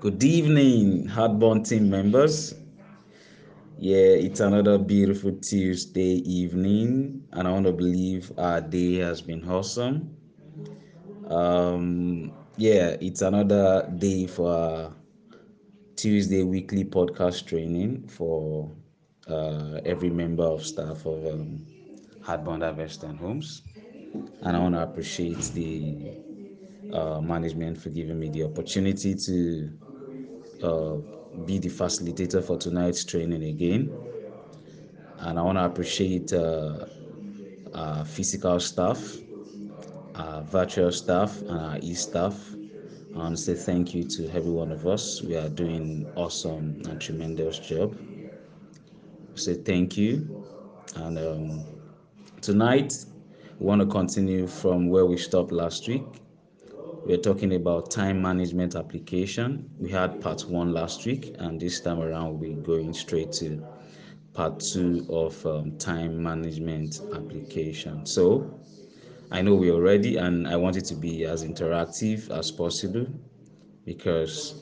Good evening, Hardborn team members. Yeah, it's another beautiful Tuesday evening, and I want to believe our day has been awesome. Um, yeah, it's another day for Tuesday weekly podcast training for uh, every member of staff of um, Hardbond Harvest Homes. And I want to appreciate the uh, management for giving me the opportunity to uh, be the facilitator for tonight's training again. And I want to appreciate uh, our physical staff, our virtual staff, and our e staff. I want to say thank you to every one of us. We are doing awesome and tremendous job. Say thank you. And um, tonight, we want to continue from where we stopped last week. We're talking about time management application. We had part one last week, and this time around, we'll be going straight to part two of um, time management application. So, I know we're ready, and I want it to be as interactive as possible because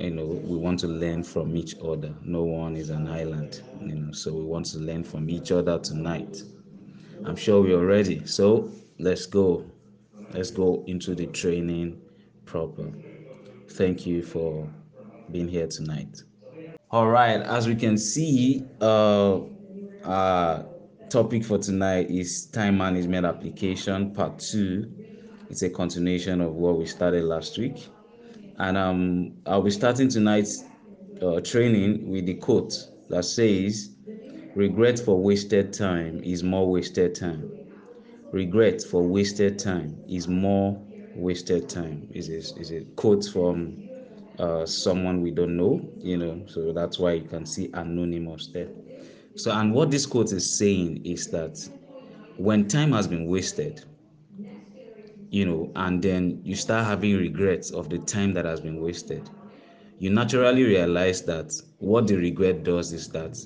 you know we want to learn from each other. No one is an island, you know, so we want to learn from each other tonight. I'm sure we're ready. So let's go. Let's go into the training proper. Thank you for being here tonight. All right, as we can see, uh, our topic for tonight is time management application part two. It's a continuation of what we started last week, and um, I'll be starting tonight's uh, training with the quote that says, "Regret for wasted time is more wasted time." Regret for wasted time is more wasted time is a, is a quote from uh, someone we don't know you know so that's why you can see anonymous there so and what this quote is saying is that when time has been wasted you know and then you start having regrets of the time that has been wasted you naturally realize that what the regret does is that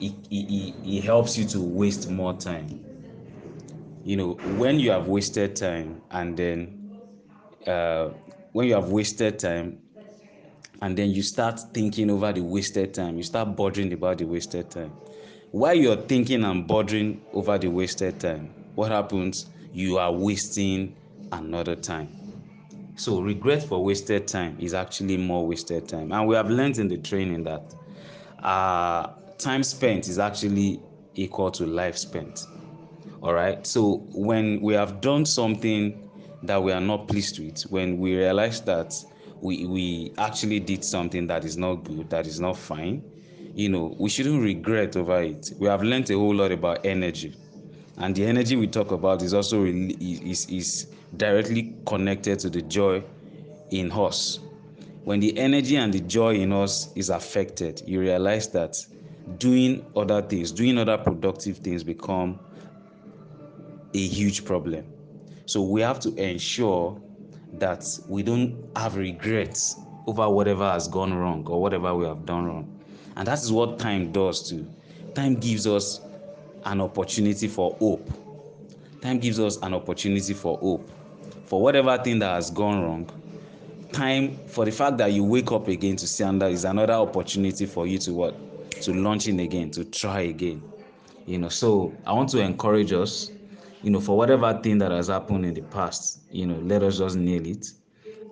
it, it, it helps you to waste more time you know when you have wasted time and then uh, when you have wasted time and then you start thinking over the wasted time you start bothering about the wasted time. While you're thinking and bothering over the wasted time what happens? You are wasting another time. So regret for wasted time is actually more wasted time. And we have learned in the training that uh, time spent is actually equal to life spent all right. So when we have done something that we are not pleased with, when we realize that we, we actually did something that is not good, that is not fine, you know, we shouldn't regret over it. We have learned a whole lot about energy. And the energy we talk about is also is, is directly connected to the joy in us. When the energy and the joy in us is affected, you realize that doing other things, doing other productive things become a huge problem. So we have to ensure that we don't have regrets over whatever has gone wrong or whatever we have done wrong. And that is what time does too. Time gives us an opportunity for hope. Time gives us an opportunity for hope. For whatever thing that has gone wrong, time for the fact that you wake up again to see under is another opportunity for you to what? To launch in again, to try again. You know, so I want to encourage us you know, for whatever thing that has happened in the past, you know, let us just nail it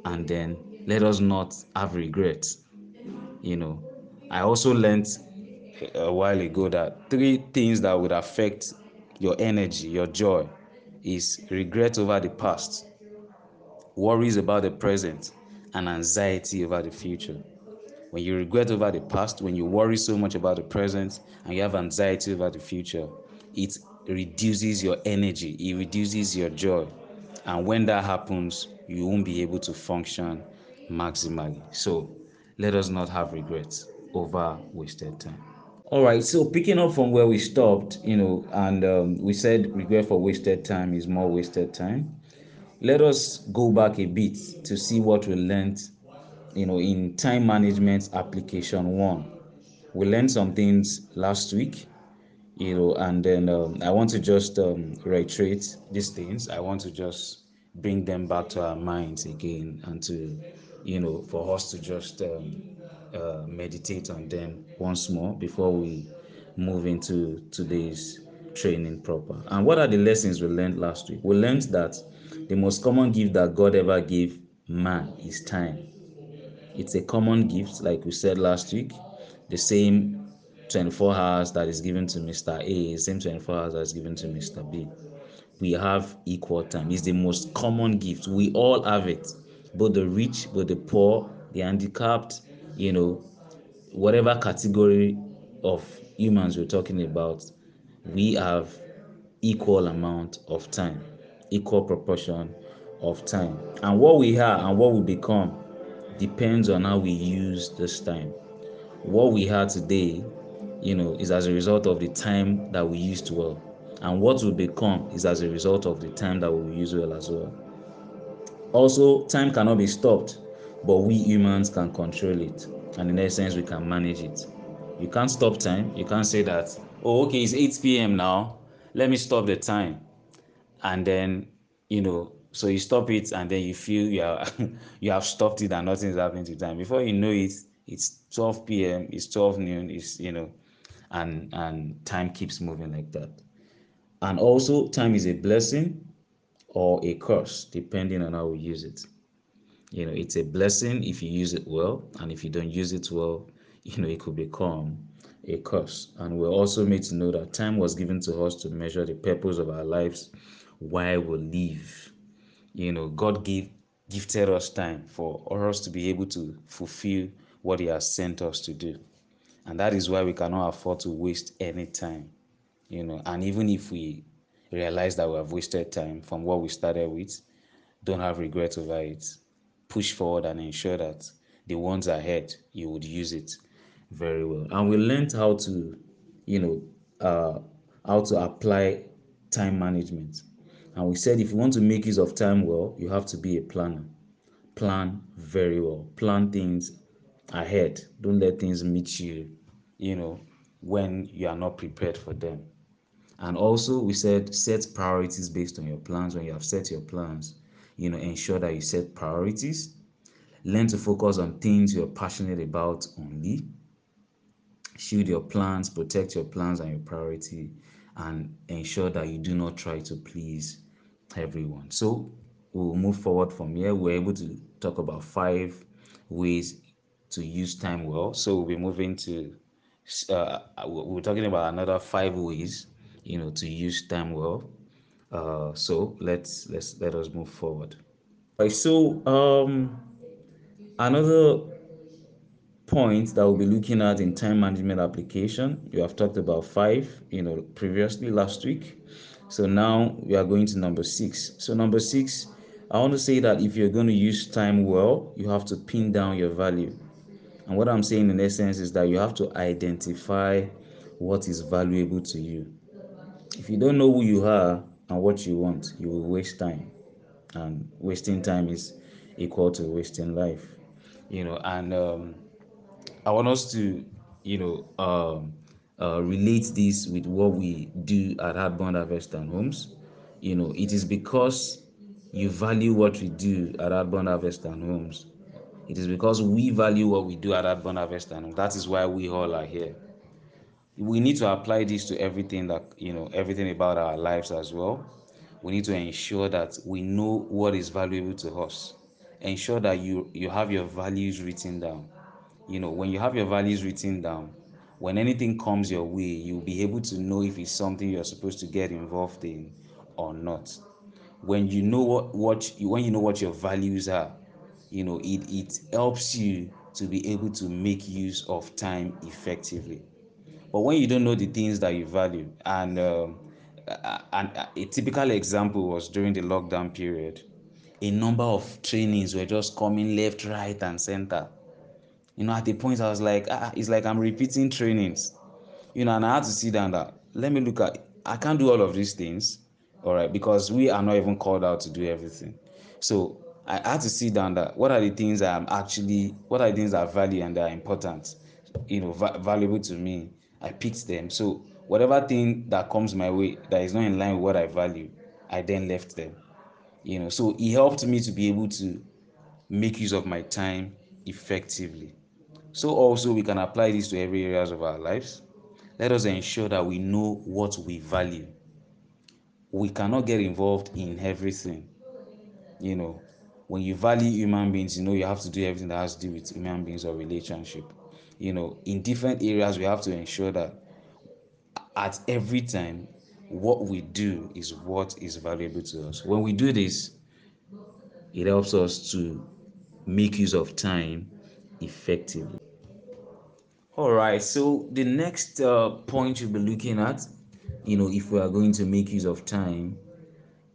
and then let us not have regrets. You know, I also learned a while ago that three things that would affect your energy, your joy, is regret over the past, worries about the present, and anxiety over the future. When you regret over the past, when you worry so much about the present, and you have anxiety over the future, it reduces your energy, it reduces your joy. And when that happens, you won't be able to function maximally. So let us not have regrets over wasted time. All right, so picking up from where we stopped, you know, and um, we said regret for wasted time is more wasted time. Let us go back a bit to see what we learned, you know, in time management application one. We learned some things last week you know and then um, i want to just um, reiterate these things i want to just bring them back to our minds again and to you know, for us to just um, uh, meditate on them once more before we move into today's training proper. And what are the lessons we learned last week? We learned that the most common gift that God ever gave man is time. It's a common gift, like we said last week. The same 24 hours that is given to Mr. A, same 24 hours that is given to Mr. B. We have equal time. It's the most common gift. We all have it. Both the rich, both the poor, the handicapped, you know, whatever category of humans we're talking about, we have equal amount of time, equal proportion of time. And what we are and what we become depends on how we use this time. What we are today, you know, is as a result of the time that we used well. And what will become is as a result of the time that we use well as well. Also, time cannot be stopped, but we humans can control it. And in essence, we can manage it. You can't stop time. You can't say that, oh, okay, it's 8 p.m. now. Let me stop the time. And then, you know, so you stop it and then you feel you are you have stopped it and nothing is happening to time. Before you know it, it's 12 p.m., it's 12 noon, it's you know, and and time keeps moving like that. And also time is a blessing or a curse, depending on how we use it. You know, it's a blessing if you use it well, and if you don't use it well, you know, it could become a curse. And we're also made to know that time was given to us to measure the purpose of our lives while we live. You know, God gave gifted us time for us to be able to fulfill what He has sent us to do. And that is why we cannot afford to waste any time. You know, and even if we realize that we have wasted time from what we started with, don't have regrets over it. Push forward and ensure that the ones ahead you would use it very well. And we learned how to, you know, uh, how to apply time management. And we said if you want to make use of time well, you have to be a planner. Plan very well. Plan things ahead. Don't let things meet you, you know, when you are not prepared for them. And also, we said set priorities based on your plans. When you have set your plans, you know, ensure that you set priorities. Learn to focus on things you're passionate about only. Shield your plans, protect your plans and your priority, and ensure that you do not try to please everyone. So, we'll move forward from here. We're able to talk about five ways to use time well. So, we'll be moving to, uh, we're talking about another five ways you know to use time well. Uh, so let's let's let us move forward. So um another point that we'll be looking at in time management application you have talked about five you know previously last week. So now we are going to number six. So number six i want to say that if you're going to use time well you have to pin down your value and what i'm saying in essence is that you have to identify what is valuable to you if you don't know who you are and what you want, you will waste time. And wasting time is equal to wasting life. You know, and um, I want us to, you know, um, uh, relate this with what we do at Hardbond Harvest and Homes. You know, it is because you value what we do at Hardbond Harvest and Homes. It is because we value what we do at Hardbond Harvest and That is why we all are here. We need to apply this to everything that you know everything about our lives as well. We need to ensure that we know what is valuable to us. Ensure that you you have your values written down. You know when you have your values written down when anything comes your way you'll be able to know if it's something you're supposed to get involved in or not. When you know what what you, when you know what your values are you know it it helps you to be able to make use of time effectively but when you don't know the things that you value, and um, and a typical example was during the lockdown period, a number of trainings were just coming left, right, and center. You know, at the point I was like, ah, it's like I'm repeating trainings. You know, and I had to sit down that let me look at I can't do all of these things, all right, because we are not even called out to do everything. So I had to sit down that what are the things I'm actually what are the things that value and that are important, you know, va- valuable to me I picked them. So whatever thing that comes my way that is not in line with what I value, I then left them. You know, so it helped me to be able to make use of my time effectively. So also we can apply this to every areas of our lives. Let us ensure that we know what we value. We cannot get involved in everything. You know, when you value human beings, you know you have to do everything that has to do with human beings or relationship. You know, in different areas, we have to ensure that at every time, what we do is what is valuable to us. When we do this, it helps us to make use of time effectively. All right, so the next uh, point you'll be looking at, you know, if we are going to make use of time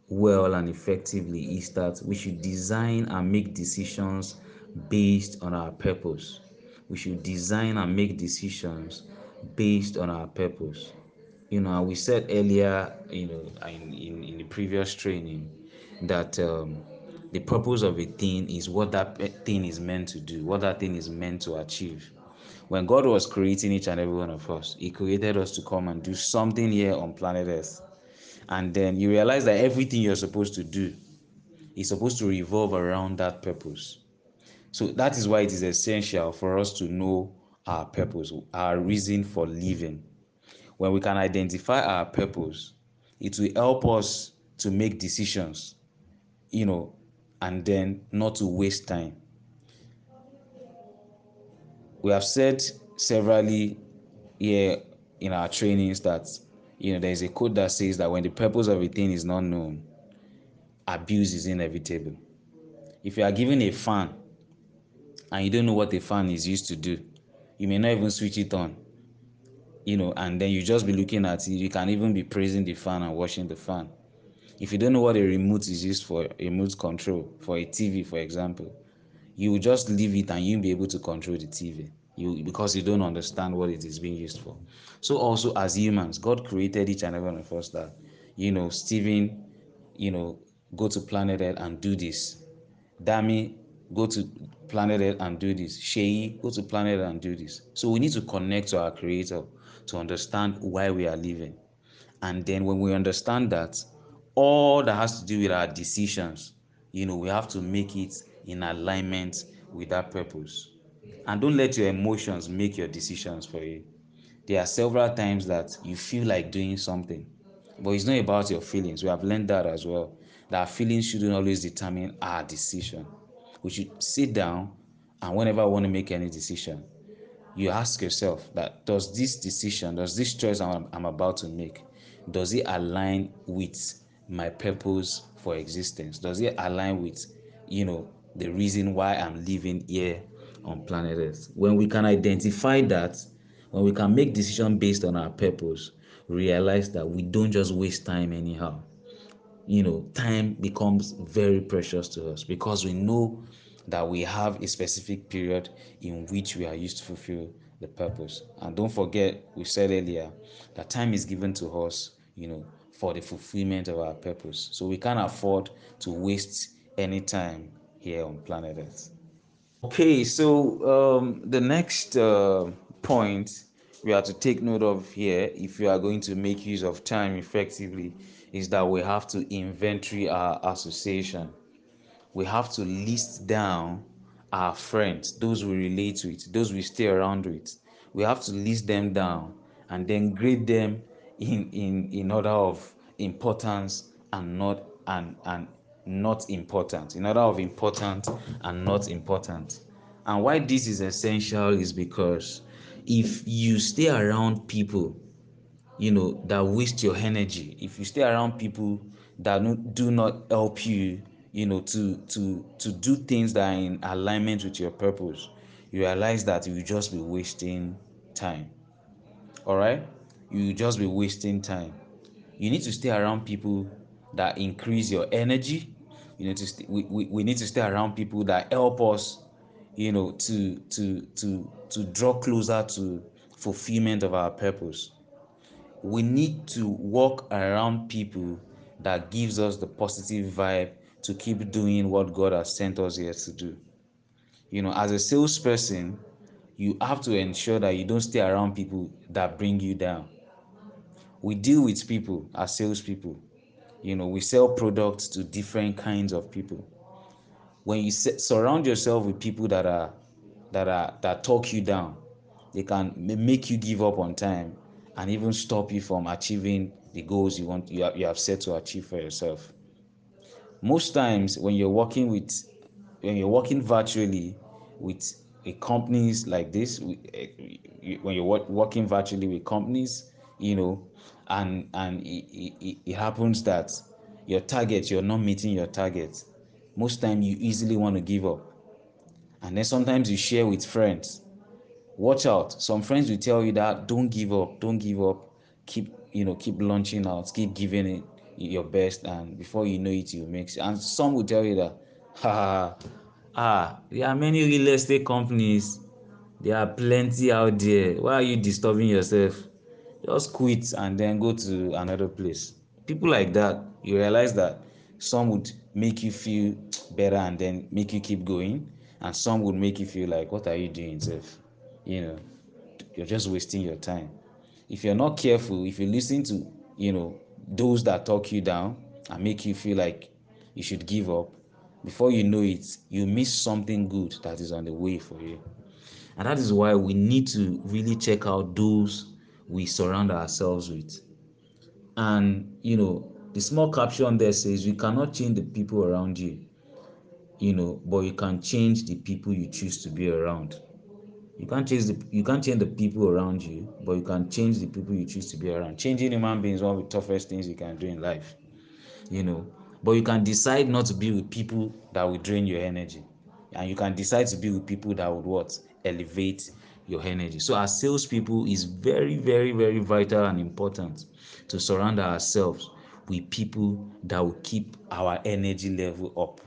well and effectively, is that we should design and make decisions based on our purpose. We should design and make decisions based on our purpose. You know, we said earlier, you know, in, in, in the previous training, that um, the purpose of a thing is what that thing is meant to do, what that thing is meant to achieve. When God was creating each and every one of us, He created us to come and do something here on planet Earth. And then you realize that everything you're supposed to do is supposed to revolve around that purpose. So that is why it is essential for us to know our purpose, our reason for living. When we can identify our purpose, it will help us to make decisions, you know, and then not to waste time we have said severally here in our trainings that you know there is a code that says that when the purpose of a thing is not known abuse is inevitable. If you are given a fan and you don't know what a fan is used to do you may not even switch it on you know and then you just be looking at it. You can even be praising the fan and watching the fan. If you don't know what a remote is used for a remote control for a tv for example you will just leave it and you'll be able to control the TV. You because you don't understand what it is being used for. So also as humans, God created each and every one of us that, you know, Stephen, you know, go to planet Earth and do this. Dami, go to planet Earth and do this. Shei, go to planet Earth and do this. So we need to connect to our creator to understand why we are living. And then when we understand that, all that has to do with our decisions, you know, we have to make it in alignment with that purpose. And don't let your emotions make your decisions for you. There are several times that you feel like doing something, but it's not about your feelings. We have learned that as well. That feelings shouldn't always determine our decision. We should sit down and whenever I want to make any decision, you ask yourself that does this decision, does this choice I'm, I'm about to make, does it align with my purpose for existence? Does it align with, you know, the reason why I'm living here on planet Earth. When we can identify that, when we can make decisions based on our purpose, realize that we don't just waste time anyhow. You know, time becomes very precious to us because we know that we have a specific period in which we are used to fulfill the purpose. And don't forget, we said earlier that time is given to us, you know, for the fulfillment of our purpose. So we can't afford to waste any time here on planet Earth. Okay, so um, the next uh, point we have to take note of here, if you are going to make use of time effectively, is that we have to inventory our association. We have to list down our friends, those we relate with, those we stay around with. We have to list them down and then grade them in in in order of importance and not and and not important. In order of important and not important. And why this is essential is because if you stay around people you know that waste your energy if you stay around people that do not help you you know to to to do things that are in alignment with your purpose you realize that you just be wasting time. All right you just be wasting time. You need to stay around people that increase your energy you need to st- we, we, we need to stay around people that help us you know to to to to draw closer to fulfillment of our purpose. We need to walk around people that gives us the positive vibe to keep doing what god has sent us here to do. You know as a salesperson you have to ensure that you don't stay around people that bring you down. We deal with people as salespeople you know we sell products to different kinds of people. When you surround yourself with people that are that are that talk you down they can make you give up on time and even stop you from achieving the goals you want you have, you have set to achieve for yourself. Most times when you're working with when you're working virtually with companies like this eh, when you're working virtually with companies you know and and it, it, it happens that your target you're not meeting your target. Most time you easily want to give up. And then sometimes you share with friends. Watch out. Some friends will tell you that don't give up don't give up. Keep you know keep launching out. Keep giving it your best and before you know it you make it and some will tell you that ha. Ah there are many real estate companies. There are plenty out there. Why are you disturbing yourself just quit and then go to another place. People like that you realize that some would make you feel better and then make you keep going and some would make you feel like what are you doing self you know you're just wasting your time. If you're not careful if you listen to you know those that talk you down and make you feel like you should give up before you know it you miss something good that is on the way for you. And that is why we need to really check out those we surround ourselves with. And you know the small caption there says you cannot change the people around you you know but you can change the people you choose to be around. You can't change the you can't change the people around you but you can change the people you choose to be around. Changing human beings is one of the toughest things you can do in life you know. But you can decide not to be with people that will drain your energy. And you can decide to be with people that would what? Elevate your energy. So as salespeople is very very very vital and important to surround ourselves with people that will keep our energy level up.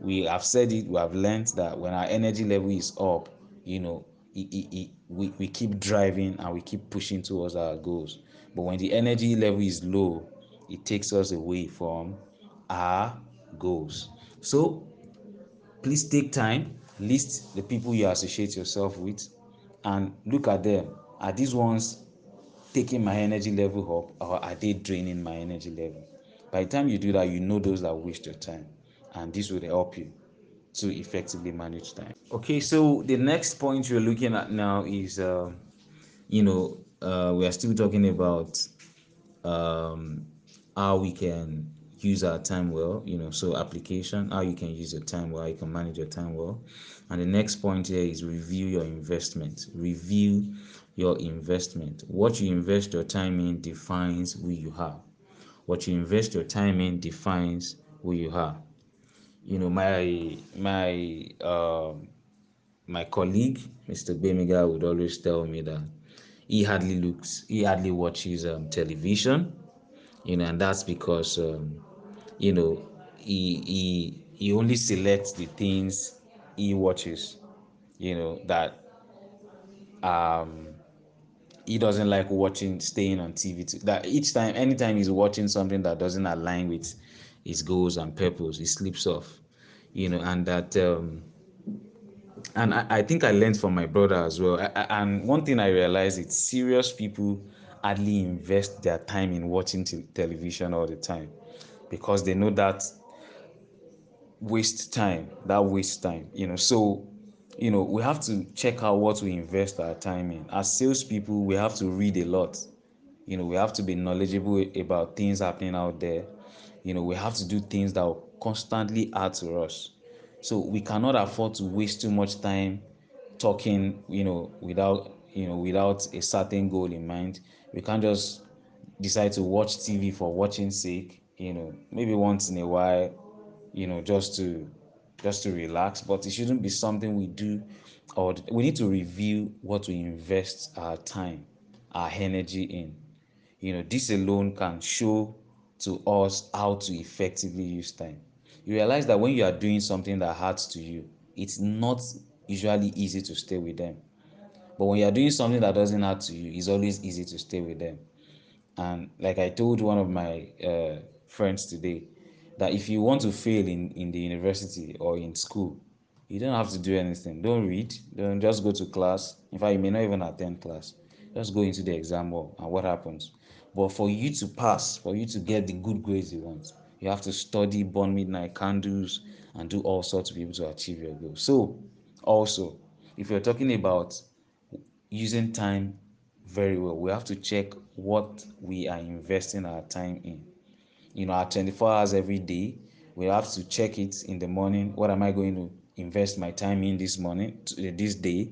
We have said it we have learned that when our energy level is up you know it, it, it, we, we keep driving and we keep pushing towards our goals. But when the energy level is low it takes us away from our goals. So please take time list the people you associate yourself with and look at them are these ones taking my energy level up or are they draining my energy level by the time you do that you know those that waste your time and this will help you to effectively manage time. Okay, so the next point we're looking at now is, uh, you know, uh, we are still talking about um, how we can use our time well, you know, so application, how you can use your time well, you can manage your time well. And the next point here is review your investment. Review your investment. What you invest your time in defines who you are. What you invest your time in defines who you are you know my my um my colleague mr bemiga would always tell me that he hardly looks he hardly watches um, television you know and that's because um, you know he he he only selects the things he watches you know that um he doesn't like watching staying on tv too, that each time anytime he's watching something that doesn't align with his goals and purpose he sleeps off you know and that um and I, I think i learned from my brother as well I, I, and one thing i realized it's serious people hardly invest their time in watching t- television all the time because they know that waste time that waste time you know. So you know we have to check out what we invest our time in. As salespeople we have to read a lot. You know we have to be knowledgeable about things happening out there. You know we have to do things that will constantly add to us. So we cannot afford to waste too much time talking you know without you know without a certain goal in mind. We can't just decide to watch tv for watching sake you know maybe once in a while you know just to just to relax but it shouldn't be something we do or we need to review what we invest our time our energy in. You know this alone can show to us how to effectively use time. You realize that when you are doing something that hurts to you it's not usually easy to stay with them. But when you are doing something that doesn't hurt to you it's always easy to stay with them. And like i told one of my uh, friends today that if you want to fail in in the university or in school you don't have to do anything. Don't read. Don't just go to class. In fact you may not even attend class. Just go into the exam hall and what happens? But for you to pass for you to get the good grades you want You have to study, burn midnight candles, and do all sorts be able to achieve your goal. So, also, if you're talking about using time very well, we have to check what we are investing our time in. You know, our 24 hours every day, we have to check it in the morning. What am I going to invest my time in this morning, this day?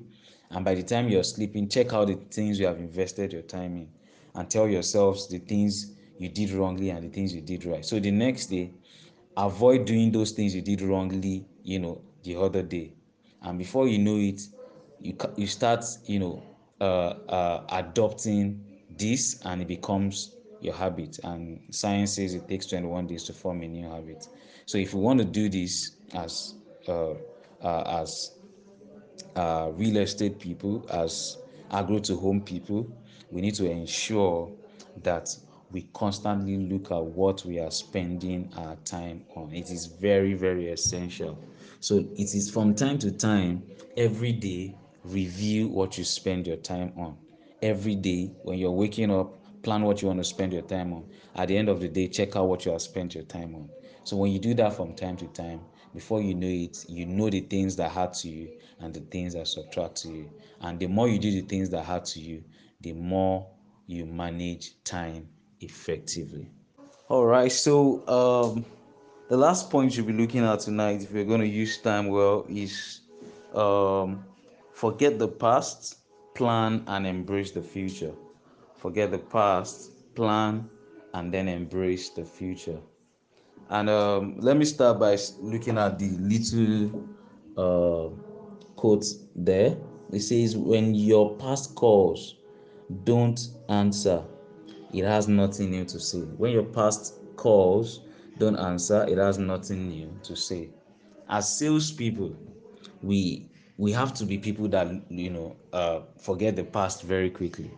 And by the time you're sleeping, check out the things you have invested your time in and tell yourselves the things you did wrongly and the things you did right. So the next day, avoid doing those things you did wrongly, you know, the other day. And before you know it, you you start, you know, uh, uh, adopting this and it becomes your habit. And science says it takes 21 days to form a new habit. So if you want to do this as uh, uh, as uh, real estate people, as agro to home people, we need to ensure that we constantly look at what we are spending our time on. It is very, very essential. So it is from time to time, every day, review what you spend your time on. Every day, when you're waking up, plan what you want to spend your time on. At the end of the day, check out what you have spent your time on. So when you do that from time to time, before you know it, you know the things that add to you and the things that subtract to you. And the more you do the things that add to you, the more you manage time effectively. All right, so um, the last point you'll be looking at tonight, if you're going to use time well, is um, forget the past, plan, and embrace the future. Forget the past, plan, and then embrace the future. And um, let me start by looking at the little uh, quote there. It says, When your past calls, don't answer. It has nothing new to say. When your past calls, don't answer. It has nothing new to say. As salespeople, we we have to be people that you know uh, forget the past very quickly.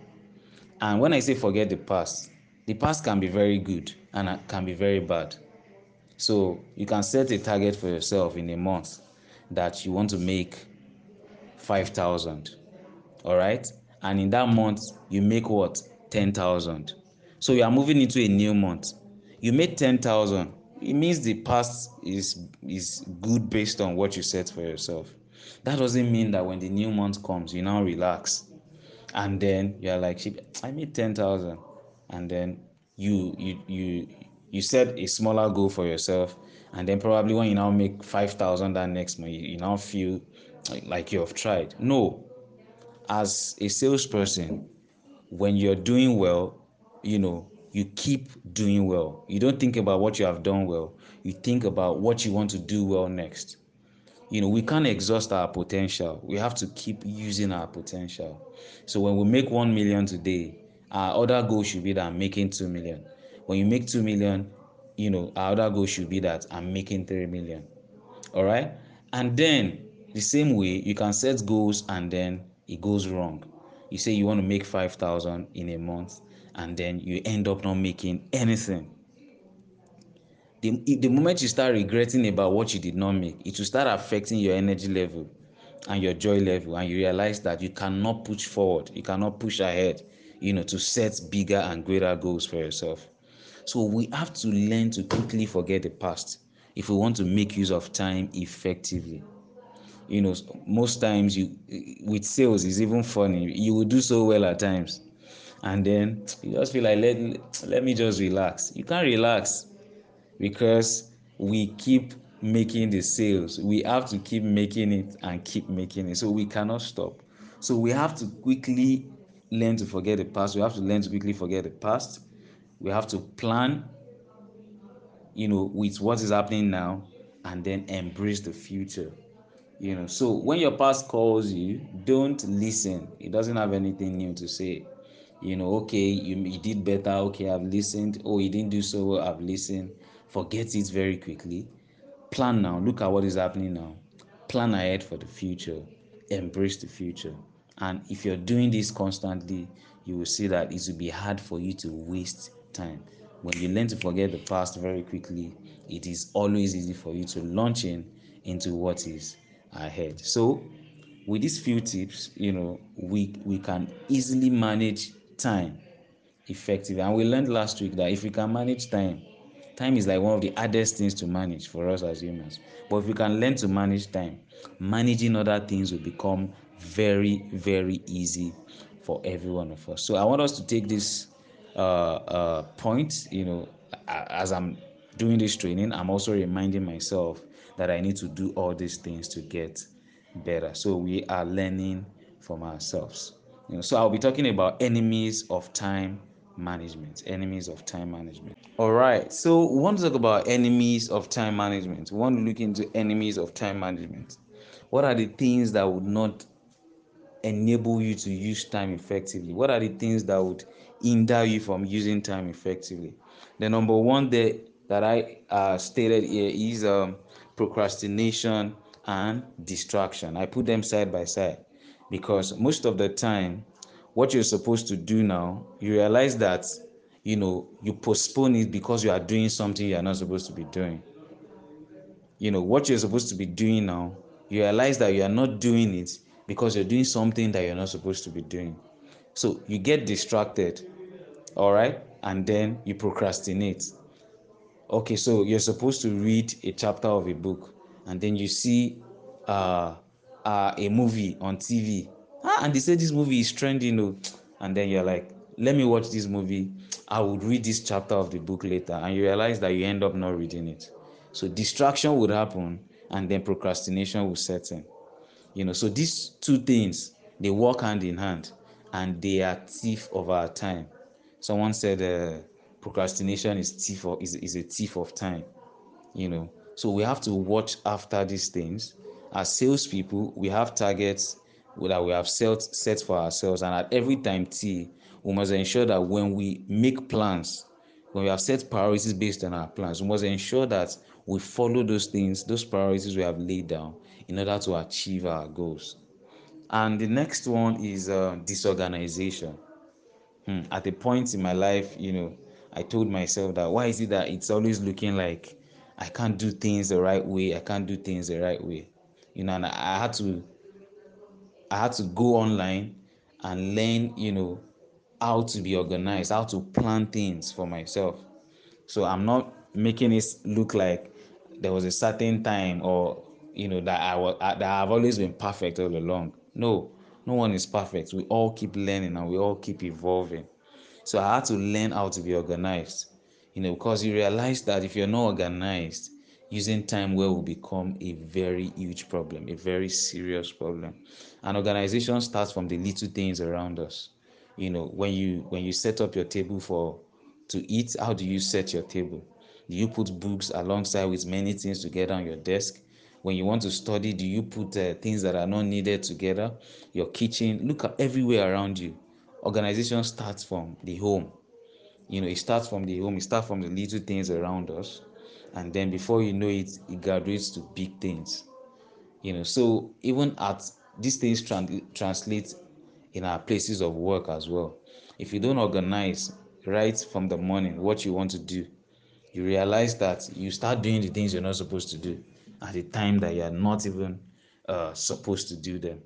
And when I say forget the past, the past can be very good and can be very bad. So you can set a target for yourself in a month that you want to make 5,000. All right. And in that month, you make what? 10,000. So you are moving into a new month. You made 10,000. It means the past is is good based on what you set for yourself. That doesn't mean that when the new month comes, you now relax. And then you're like, I made 10,000. And then you you you you set a smaller goal for yourself. And then probably when you now make 5000 that next month you, you now feel like, you have tried. No. As a salesperson when you're doing well you know you keep doing well. You don't think about what you have done well. You think about what you want to do well next you know we can't exhaust our potential. We have to keep using our potential. So when we make 1 million today our other goal should be that i'm making 2 million. When you make 2 million you know our other goal should be that i'm making 3 million. All right? And then the same way you can set goals and then it goes wrong. You say you want to make 5000 in a month and then you end up not making anything the, the moment you start regretting about what you did not make it will start affecting your energy level and your joy level and you realize that you cannot push forward you cannot push ahead you know to set bigger and greater goals for yourself. So we have to learn to quickly forget the past if we want to make use of time effectively. You know most times you with sales is even funny. You will do so well at times. And then you just feel like let, let me just relax. You can't relax because we keep making the sales. We have to keep making it and keep making it. So we cannot stop. So we have to quickly learn to forget the past. We have to learn to quickly forget the past. We have to plan you know with what is happening now and then embrace the future you know. So when your past calls you don't listen. It doesn't have anything new to say. You know okay you, you did better. Okay i've listened. Oh you didn't do so well. I've listened forget it very quickly. Plan now. Look at what is happening now. Plan ahead for the future. Embrace the future. And if you're doing this constantly you will see that it will be hard for you to waste time. When you learn to forget the past very quickly it is always easy for you to launch in into what is ahead. So with these few tips you know we we can easily manage time effectively. And we learned last week that if we can manage time Time is like one of the hardest things to manage for us as humans. But if we can learn to manage time, managing other things will become very, very easy for every one of us. So I want us to take this uh, uh, point, you know, as I'm doing this training, I'm also reminding myself that I need to do all these things to get better. So we are learning from ourselves. You know, so I'll be talking about enemies of time management. Enemies of time management. All right. So we want to talk about enemies of time management. We want to look into enemies of time management. What are the things that would not enable you to use time effectively? What are the things that would hinder you from using time effectively? The number one there that I uh, stated here is um, procrastination and distraction. I put them side by side because most of the time, what you're supposed to do now, you realize that you know you postpone it because you are doing something you are not supposed to be doing. You know what you're supposed to be doing now, you realize that you are not doing it because you're doing something that you're not supposed to be doing. So you get distracted, all right, and then you procrastinate. Okay, so you're supposed to read a chapter of a book, and then you see uh, uh, a movie on TV. Ah, and they say this movie is trending, oh. and then you're like, let me watch this movie. I would read this chapter of the book later, and you realize that you end up not reading it. So distraction would happen, and then procrastination will set in. You know, so these two things they work hand in hand, and they are thief of our time. Someone said uh, procrastination is thief of, is, is a thief of time. You know, so we have to watch after these things. As salespeople, we have targets that we have set set for ourselves, and at every time T, we must ensure that when we make plans, when we have set priorities based on our plans, we must ensure that we follow those things, those priorities we have laid down in order to achieve our goals. And the next one is uh, disorganization. Hmm. At a point in my life, you know, I told myself that why is it that it's always looking like I can't do things the right way, I can't do things the right way, you know, and I had to, I had to go online and learn, you know, how to be organized, how to plan things for myself. So I'm not making it look like there was a certain time or you know that I was that I've always been perfect all along. No, no one is perfect. We all keep learning and we all keep evolving. So I had to learn how to be organized. You know, because you realize that if you're not organized, using time well will become a very huge problem, a very serious problem. An organization starts from the little things around us. You know, when you when you set up your table for to eat, how do you set your table? Do you put books alongside with many things together on your desk? When you want to study, do you put uh, things that are not needed together? Your kitchen, look at everywhere around you. Organization starts from the home. You know, it starts from the home, it starts from the little things around us. And then before you know it, it graduates to big things. You know, so even at these things trans- translate in our places of work as well. If you don't organize right from the morning what you want to do, you realize that you start doing the things you're not supposed to do at the time that you're not even uh, supposed to do them.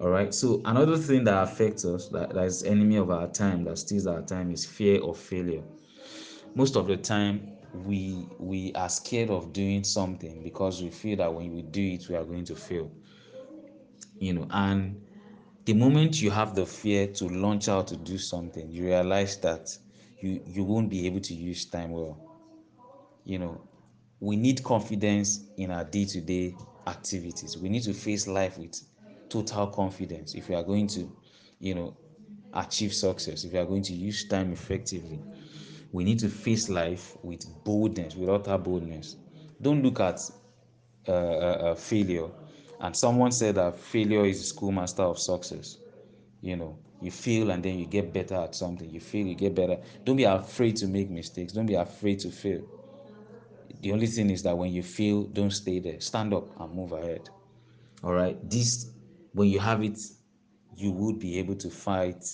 All right. So another thing that affects us, that, that is enemy of our time, that steals our time, is fear of failure. Most of the time, we we are scared of doing something because we feel that when we do it, we are going to fail. You know, and the moment you have the fear to launch out to do something, you realize that you you won't be able to use time well. You know, we need confidence in our day-to-day activities. We need to face life with total confidence if we are going to, you know, achieve success. If we are going to use time effectively, we need to face life with boldness, with utter boldness. Don't look at uh, uh, uh, failure. And someone said that failure is the schoolmaster of success. You know, you fail and then you get better at something. You fail, you get better. Don't be afraid to make mistakes. Don't be afraid to fail. The only thing is that when you fail, don't stay there. Stand up and move ahead. All right. This, when you have it, you would be able to fight,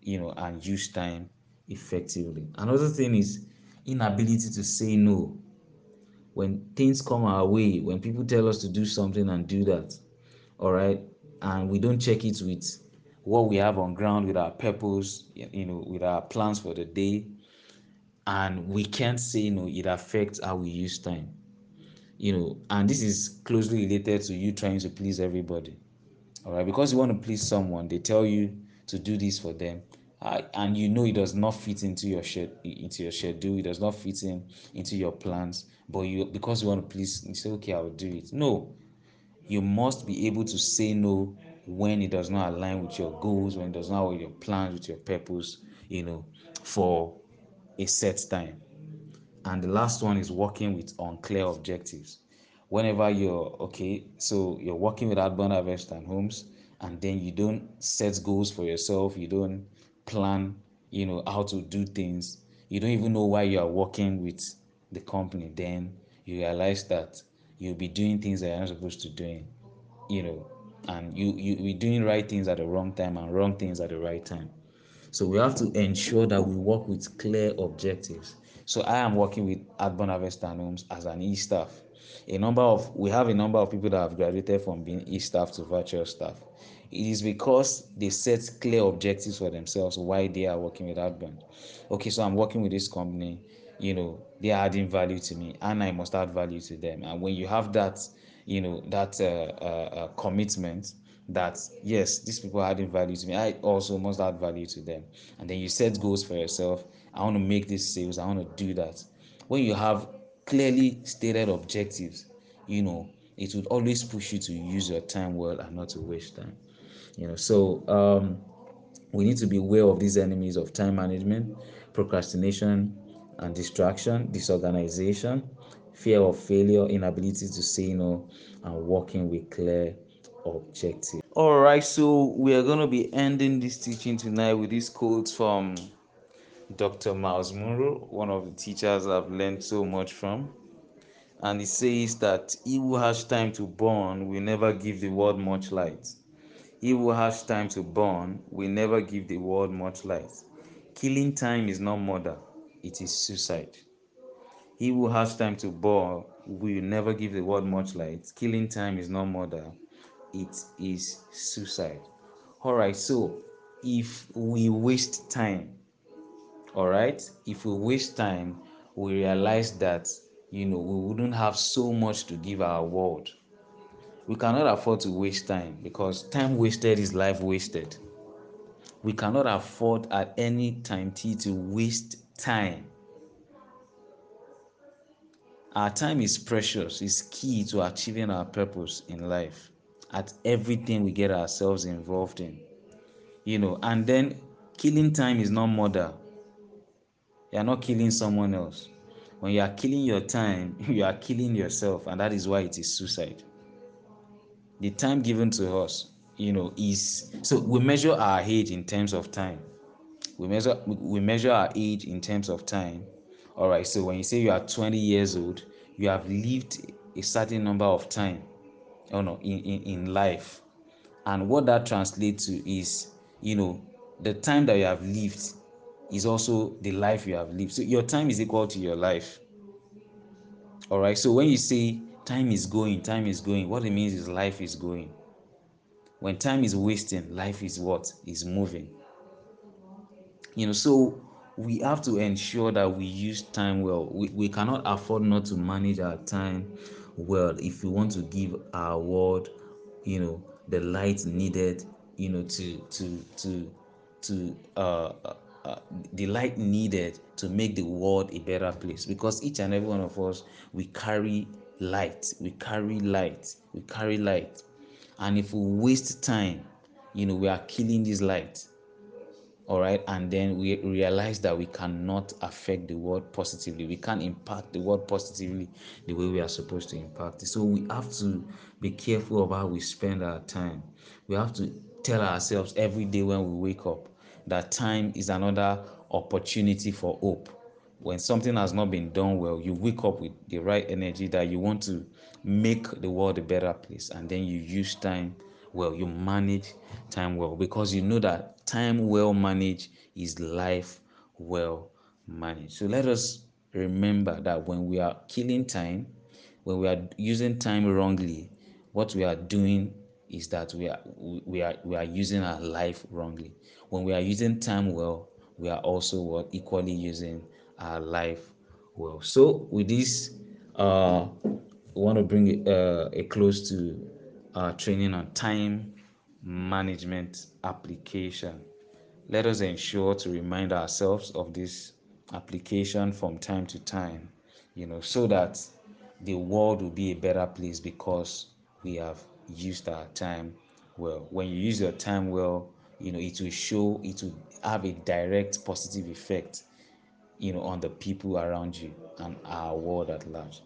you know, and use time effectively. Another thing is inability to say no. When things come our way, when people tell us to do something and do that, all right, and we don't check it with what we have on ground, with our purpose, you know, with our plans for the day, and we can't say no it affects how we use time you know and this is closely related to you trying to please everybody all right because you want to please someone they tell you to do this for them uh, and you know it does not fit into your shed into your schedule it does not fit in into your plans but you because you want to please you say okay i will do it. No. You must be able to say no when it does not align with your goals when it does not with your plans with your purpose you know for a set time. And the last one is working with unclear objectives. Whenever you're okay so you're working with outbound harvest and homes and then you don't set goals for yourself you don't plan you know how to do things you don't even know why you are working with the company then you realize that you'll be doing things that you're not supposed to doing you know and you you be doing right things at the wrong time and wrong things at the right time so we have to ensure that we work with clear objectives. So I am working with Outbound Harvest Homes as an e-staff. A number of we have a number of people that have graduated from being e-staff to virtual staff. It is because they set clear objectives for themselves why they are working with Outbound. Okay, so I'm working with this company, you know, they are adding value to me and I must add value to them. And when you have that, you know, that uh, uh, uh, commitment, that yes, these people are adding value to me. I also must add value to them. And then you set goals for yourself. I want to make this sales. I want to do that. When you have clearly stated objectives, you know, it would always push you to use your time well and not to waste time. You know, so um, we need to be aware of these enemies of time management, procrastination and distraction, disorganization, fear of failure, inability to say no, and working with clear objective All right, so we are going to be ending this teaching tonight with this quote from Dr. Myles Munroe, one of the teachers I've learned so much from. And he says that he who has time to burn will never give the world much light. He who has time to burn will never give the world much light. Killing time is not murder, it is suicide. He who has time to burn will never give the world much light. Killing time is not murder, it is suicide. All right, so if we waste time, all right, if we waste time, we realize that you know we wouldn't have so much to give our world. We cannot afford to waste time because time wasted is life wasted. We cannot afford at any time t to waste time. Our time is precious, it's key to achieving our purpose in life at everything we get ourselves involved in. You know, and then killing time is not murder. You are not killing someone else. When you are killing your time, you are killing yourself, and that is why it is suicide. The time given to us, you know, is so we measure our age in terms of time. We measure we measure our age in terms of time. All right, so when you say you are 20 years old, you have lived a certain number of time oh no in, in, in life and what that translates to is you know the time that you have lived is also the life you have lived so your time is equal to your life all right so when you say time is going time is going. What it means is life is going. When time is wasting life is what? Is moving. You know so we have to ensure that we use time well. We, we cannot afford not to manage our time well if we want to give our world you know the light needed you know to to to to uh, uh, uh, the light needed to make the world a better place. Because each and every one of us we carry light. We carry light. We carry light. And if we waste time you know we are killing this light. All right? And then we realize that we cannot affect the world positively. We can't impact the world positively the way we are supposed to impact it. So we have to be careful of how we spend our time. We have to tell ourselves every day when we wake up that time is another opportunity for hope when something has not been done well you wake up with the right energy that you want to make the world a better place and then you use time well you manage time well because you know that time well managed is life well managed. So let us remember that when we are killing time when we are using time wrongly what we are doing is that we are we are we are using our life wrongly. When we are using time well we are also what? Equally using our life well. So, with this, uh, we want to bring uh, a close to our training on time management application. Let us ensure to remind ourselves of this application from time to time, you know, so that the world will be a better place because we have used our time well. When you use your time well, you know, it will show, it will have a direct positive effect, you know, on the people around you and our world at large.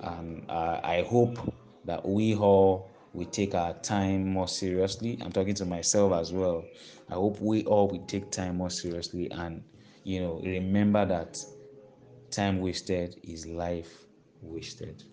And uh, I hope that we all we take our time more seriously. I'm talking to myself as well. I hope we all will take time more seriously and you know remember that time wasted is life wasted.